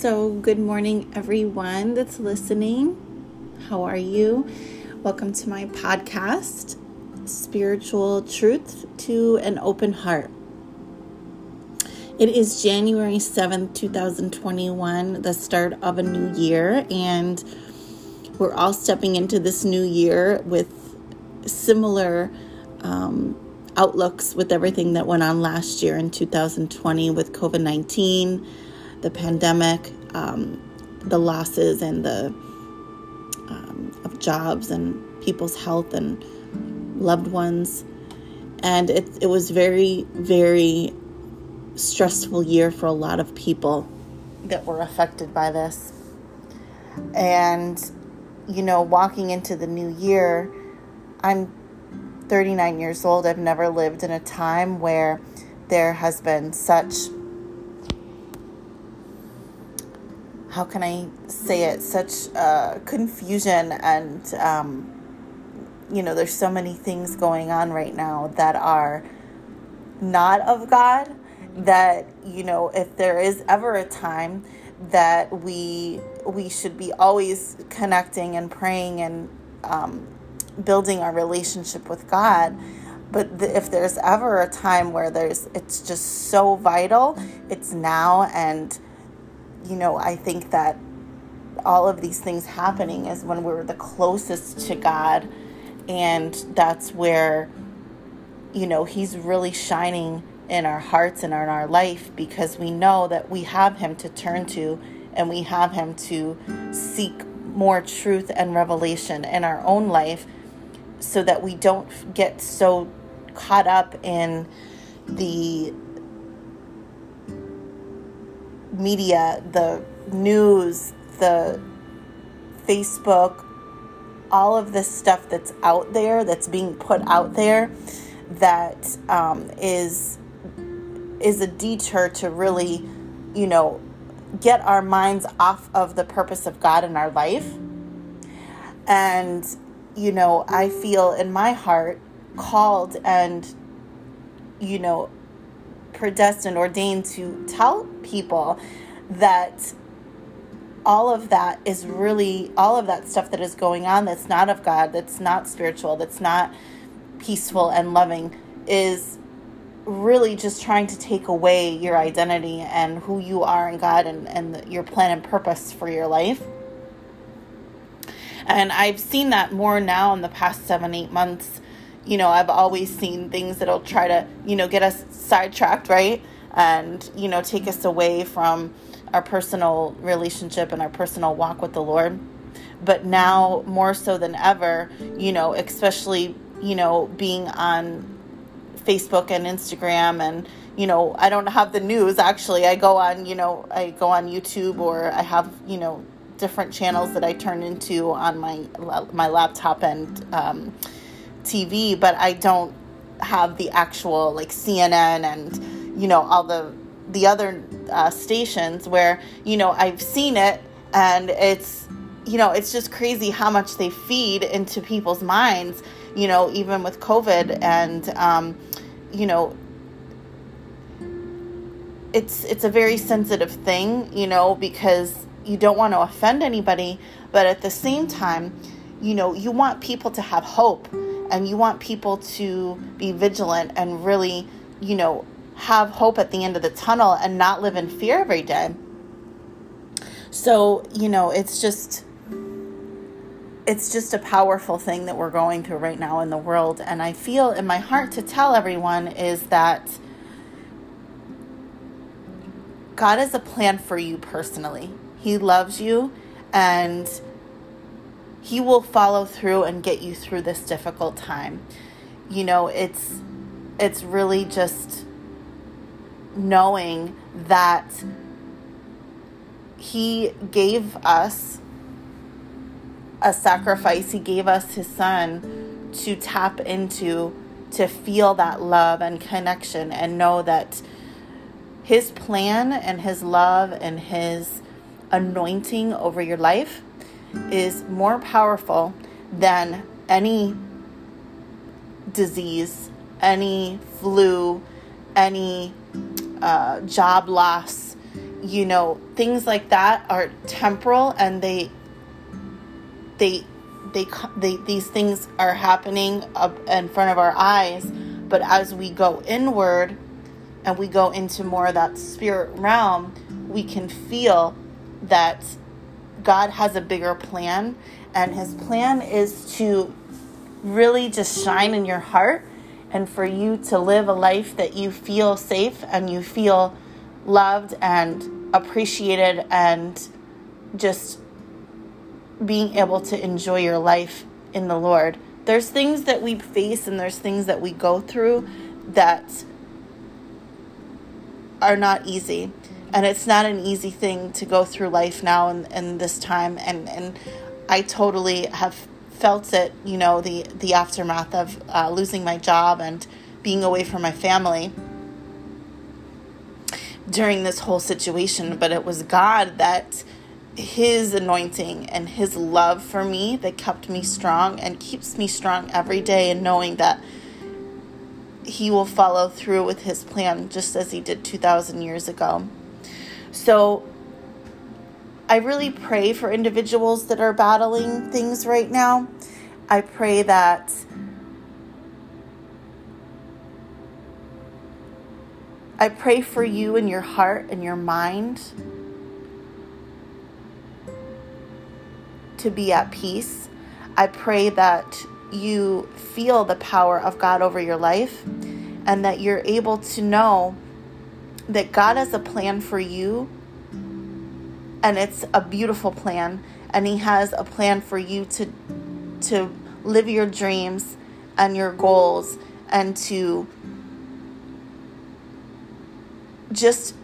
So, good morning, everyone that's listening. How are you? Welcome to my podcast, Spiritual Truth to an Open Heart. It is January 7th, 2021, the start of a new year, and we're all stepping into this new year with similar um, outlooks with everything that went on last year in 2020 with COVID 19, the pandemic, um, the losses and the um, of jobs and people's health and loved ones. And it, it was very, very stressful year for a lot of people that were affected by this. And, you know, walking into the new year, I'm 39 years old. I've never lived in a time where there has been such, how can I say it, such uh, confusion and, um, you know, there's so many things going on right now that are not of God that you know if there is ever a time that we we should be always connecting and praying and um, building our relationship with God but the, if there's ever a time where there's it's just so vital it's now and you know I think that all of these things happening is when we're the closest to God and that's where you know he's really shining in our hearts and in our life because we know that we have Him to turn to and we have Him to seek more truth and revelation in our own life so that we don't get so caught up in the media, the news, the Facebook, all of this stuff that's out there, that's being put out there, that um, is is a detour to really, you know, get our minds off of the purpose of God in our life. And, you know, I feel in my heart called and, you know, predestined, ordained to tell people that all of that is really all of that stuff that is going on that's not of God, that's not spiritual, that's not peaceful and loving is really just trying to take away your identity and who you are in God and, and your plan and purpose for your life. And I've seen that more now in the past seven, eight months. You know, I've always seen things that'll try to, you know, get us sidetracked, right? And, you know, take us away from our personal relationship and our personal walk with the Lord. But now, more so than ever, you know, especially, you know, being on Facebook and Instagram and you know I don't have the news actually I go on you know I go on YouTube or I have you know different channels that I turn into on my my laptop and um, TV but I don't have the actual like CNN and you know all the the other uh, stations where you know I've seen it and it's you know it's just crazy how much they feed into people's minds you know even with COVID and um, you know it's it's a very sensitive thing, you know, because you don't want to offend anybody, but at the same time, you know, you want people to have hope and you want people to be vigilant and really, you know, have hope at the end of the tunnel and not live in fear every day. So, you know, it's just it's just a powerful thing that we're going through right now in the world. And I feel in my heart to tell everyone is that God has a plan for you personally. He loves you and He will follow through and get you through this difficult time. You know, it's it's really just knowing that he gave us a sacrifice. He gave us His Son to tap into, to feel that love and connection and know that His plan and His love and His anointing over your life is more powerful than any disease, any flu, any uh, job loss, you know, things like that are temporal and they they they, they these things are happening up in front of our eyes, but as we go inward and we go into more of that spirit realm, we can feel that God has a bigger plan and his plan is to really just shine in your heart and for you to live a life that you feel safe and you feel loved and appreciated and just being able to enjoy your life in the Lord. There's things that we face and there's things that we go through that are not easy. And it's not an easy thing to go through life now and in, this time. And, and I totally have felt it, you know, the, the aftermath of uh, losing my job and being away from my family during this whole situation. But it was God that his anointing and his love for me that kept me strong and keeps me strong every day and knowing that he will follow through with his plan just as he did 2000 years ago. So I really pray for individuals that are battling things right now. I pray that I pray for you in your heart and your mind to be at peace. I pray that you feel the power of God over your life and that you're able to know that God has a plan for you and it's a beautiful plan and he has a plan for you to to live your dreams and your goals and to just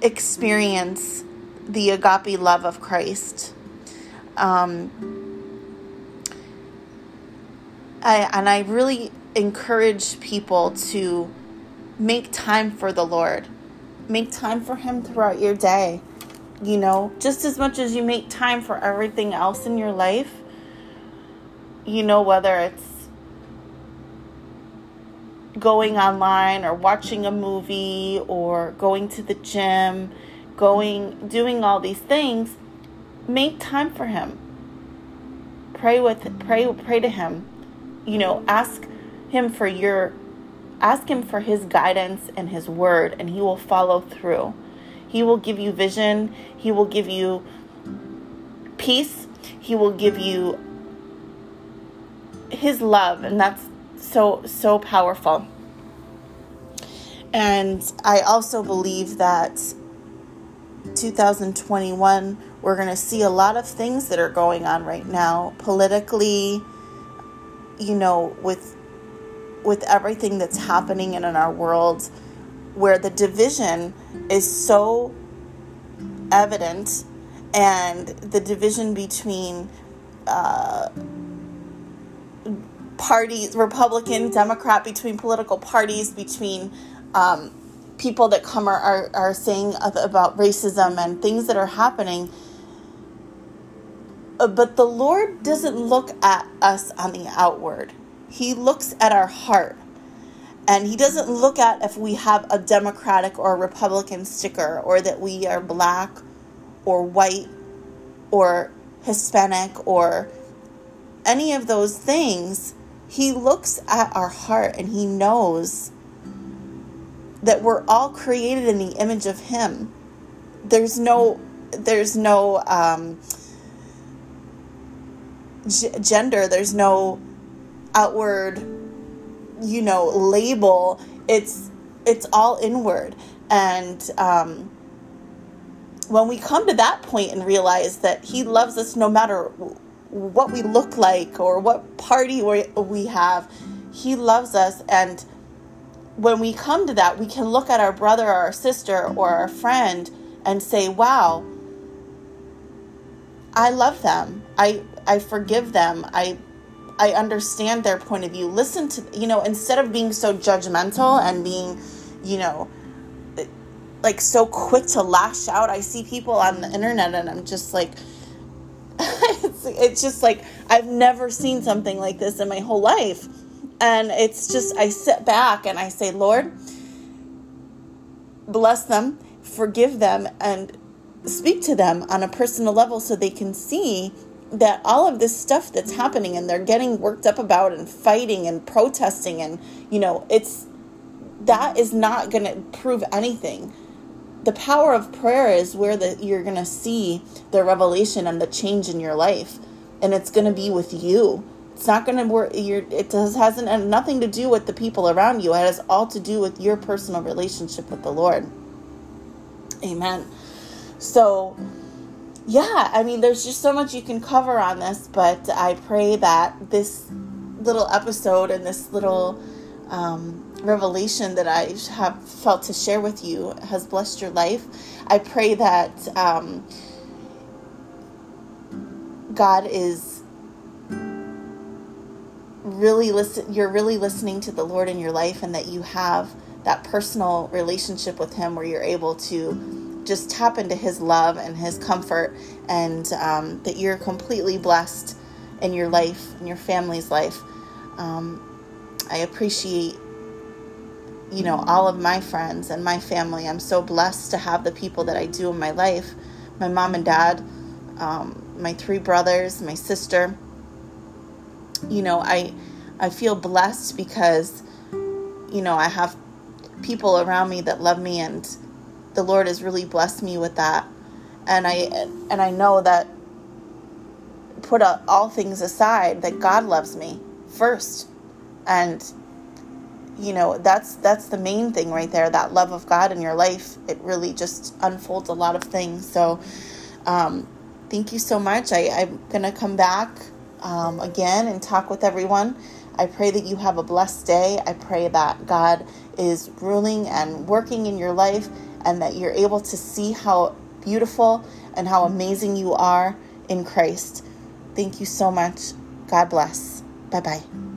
experience the agape love of Christ. Um, I, and I really encourage people to make time for the Lord. Make time for Him throughout your day. You know, just as much as you make time for everything else in your life, you know, whether it's going online or watching a movie or going to the gym, going, doing all these things, make time for Him. Pray with, pray, pray to Him you know, ask him for your ask him for his guidance and his word and he will follow through. He will give you vision, he will give you peace, he will give you his love and that's so so powerful. And I also believe that 2021 we're going to see a lot of things that are going on right now politically you know, with with everything that's happening in, in our world, where the division is so evident, and the division between uh, parties, Republican, Democrat, between political parties, between um, people that come are, are, are saying about racism and things that are happening. But the Lord doesn't look at us on the outward, He looks at our heart. And He doesn't look at if we have a Democratic or a Republican sticker or that we are black or white or Hispanic or any of those things. He looks at our heart and He knows that we're all created in the image of Him. There's no, there's no, um, g- gender. There's no outward, you know, label. It's it's all inward, and um, when we come to that point and realize that He loves us no matter what we look like or what party we, have, He loves us and when we come to that, we can look at our brother or our sister or our friend and say, wow, I love them. I I forgive them. I I understand their point of view. Listen to you know instead of being so judgmental and being, you know, like so quick to lash out. I see people on the internet and I'm just like it's, it's just like I've never seen something like this in my whole life. And it's just I sit back and I say, "Lord, bless them, forgive them and speak to them on a personal level so they can see that all of this stuff that's happening and they're getting worked up about and fighting and protesting and you know it's that is not going to prove anything. The power of prayer is where the, you're going to see the revelation and the change in your life. And it's going to be with you. It's not going to work it does hasn't nothing to do with the people around you. It has all to do with your personal relationship with the lord. Amen. So yeah i mean there's just so much you can cover on this but i pray that this little episode and this little um, revelation that I have felt to share with you has blessed your life. I pray that um, God is really listen you're really listening to the Lord in your life and that you have that personal relationship with him where you're able to just tap into his love and his comfort and um, that you're completely blessed in your life in your family's life um, i appreciate you know, all of my friends and my family. I'm so blessed to have the people that I do in my life my mom and dad, um, my three brothers, my sister. You know, I, I feel blessed because, you know, I have people around me that love me and the Lord has really blessed me with that. And I and I know that put all things aside that God loves me first. And you know that's that's the main thing right there that love of god in your life. It really just unfolds a lot of things. So um, thank you so much. I, i'm gonna come back um, again and talk with everyone. I pray that you have a blessed day. I pray that god is ruling and working in your life and that you're able to see how beautiful and how amazing you are in christ. Thank you so much. God bless. Bye bye